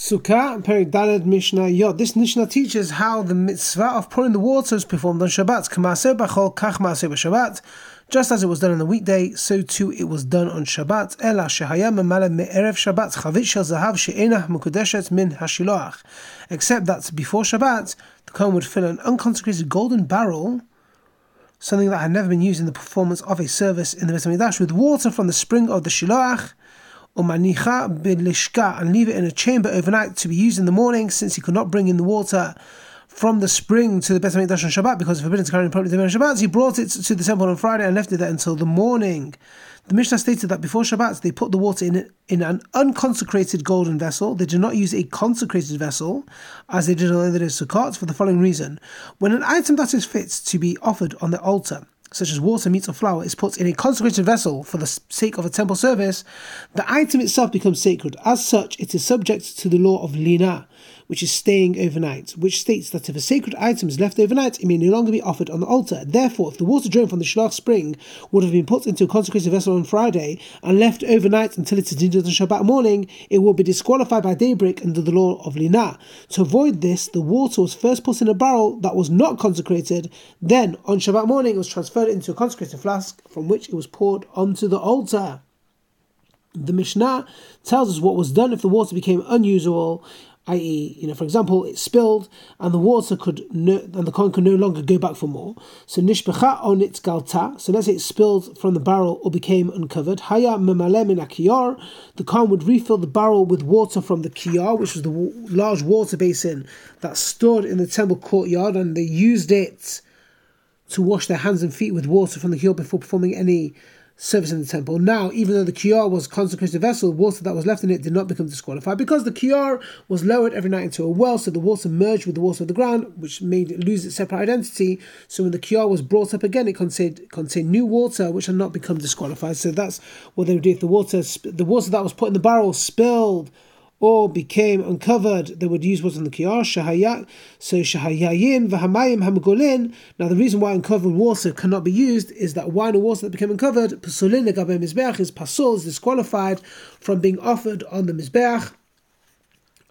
Sukkah Daled Mishnah Yod. This Mishnah teaches how the mitzvah of pouring the water is performed on Shabbat. Just as it was done on the weekday, so too it was done on Shabbat. Ela me'erev Shabbat chavit shel zahav mukudeshet min hashiloach. Except that before Shabbat, the Kohen would fill an unconsecrated golden barrel something that had never been used in the performance of a service in the HaMikdash, with water from the spring of the Shiloach, bilishka, and leave it in a chamber overnight to be used in the morning, since he could not bring in the water from the spring to the Beit HaMikdash on Shabbat because it's forbidden to carry it properly on Shabbat. He brought it to the temple on Friday and left it there until the morning. The Mishnah stated that before Shabbat they put the water in in an unconsecrated golden vessel. They did not use a consecrated vessel, as they did on the day of Sukkot, for the following reason: when an item that is fit to be offered on the altar such as water, meat, or flour, is put in a consecrated vessel for the sake of a temple service, the item itself becomes sacred. As such, it is subject to the law of lina, which is staying overnight, which states that if a sacred item is left overnight, it may no longer be offered on the altar. Therefore, if the water drawn from the Shalach spring would have been put into a consecrated vessel on Friday and left overnight until it is needed on Shabbat morning, it will be disqualified by daybreak under the law of lina. To avoid this, the water was first put in a barrel that was not consecrated. Then, on Shabbat morning, it was transferred into a consecrated flask from which it was poured onto the altar. The Mishnah tells us what was done if the water became unusable, i.e., you know, for example, it spilled and the water could no, and the Kohen could no longer go back for more. So nishbecha on its galta. So let's say it spilled from the barrel or became uncovered. Haya memale min akiyar. The Kohen would refill the barrel with water from the kiyar, which was the large water basin that stood in the temple courtyard, and they used it to wash their hands and feet with water from the kiyar before performing any service in the temple. Now, even though the kiyar was consecrated vessel, water that was left in it did not become disqualified because the kiyar was lowered every night into a well, so the water merged with the water of the ground, which made it lose its separate identity. So when the kiyar was brought up again, it contained contained new water, which had not become disqualified. So that's what they would do if the water the water that was put in the barrel spilled or became uncovered, they would use what's on the kiyar, shahayat. So shahayayin v'hamayim hamagolin. Now the reason why uncovered water cannot be used is that wine or water that became uncovered, pasulin is pasul, is disqualified from being offered on the mizbeach.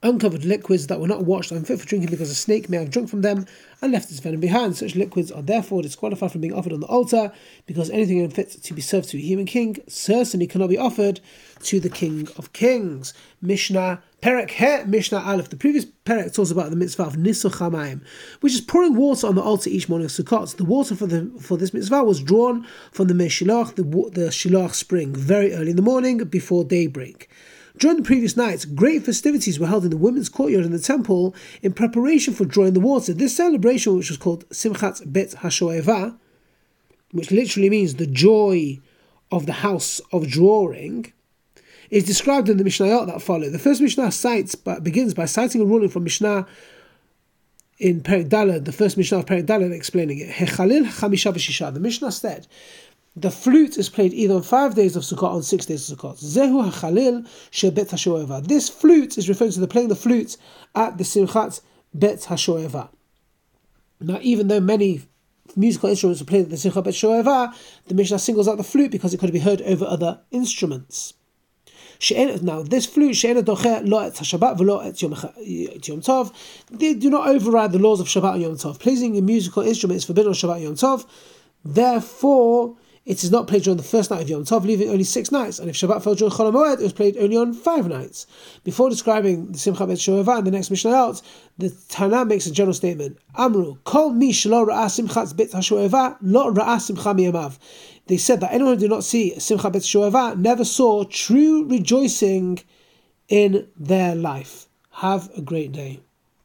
Uncovered liquids that were not washed are unfit for drinking because a snake may have drunk from them and left its venom behind. Such liquids are therefore disqualified from being offered on the altar because anything unfit to be served to a human king certainly cannot be offered to the King of Kings. Mishnah Perek He Mishnah Aleph. The previous Perek talks about the mitzvah of Nisuch Hamayim, which is pouring water on the altar each morning of Sukkot. The water for the for this mitzvah was drawn from the Meshilach, the the Shilach spring, very early in the morning before daybreak. During the previous nights, great festivities were held in the women's courtyard in the temple in preparation for drawing the water. This celebration, which was called Simchat Bet Hashoeva, which literally means the joy of the house of drawing, is described in the Mishnayot that follow. The first Mishnah cites, but begins by citing a ruling from Mishnah in Perek Daled, the first Mishnah of Perek Daled, explaining it. Hechalil Chamisha. The Mishnah said, the flute is played either on five days of Sukkot or on six days of Sukkot. Zehu hachalil shebet hashoeva. This flute is referring to the playing of the flute at the Simchat Bet Hashoeva. Now, even though many musical instruments are played at the Simchat Bet Hashoeva, the Mishnah singles out the flute because it could be heard over other instruments. Now, this flute, they do not override the laws of Shabbat and Yom Tov. Playing a musical instrument is forbidden on Shabbat and Yom Tov. Therefore, it is not played during the first night of Yom Tov, leaving only six nights. And if Shabbat fell during Chol Moed, it was played only on five nights. Before describing the Simcha Bet Shoeva and the next Mishnah the Tana makes a general statement. Amru, Kol mi shelo ra'ah Simchat Bet HaShoeva, lo ra'ah Simcha miyamav. They said that anyone who did not see Simcha Bet Shoeva never saw true rejoicing in their life. Have a great day.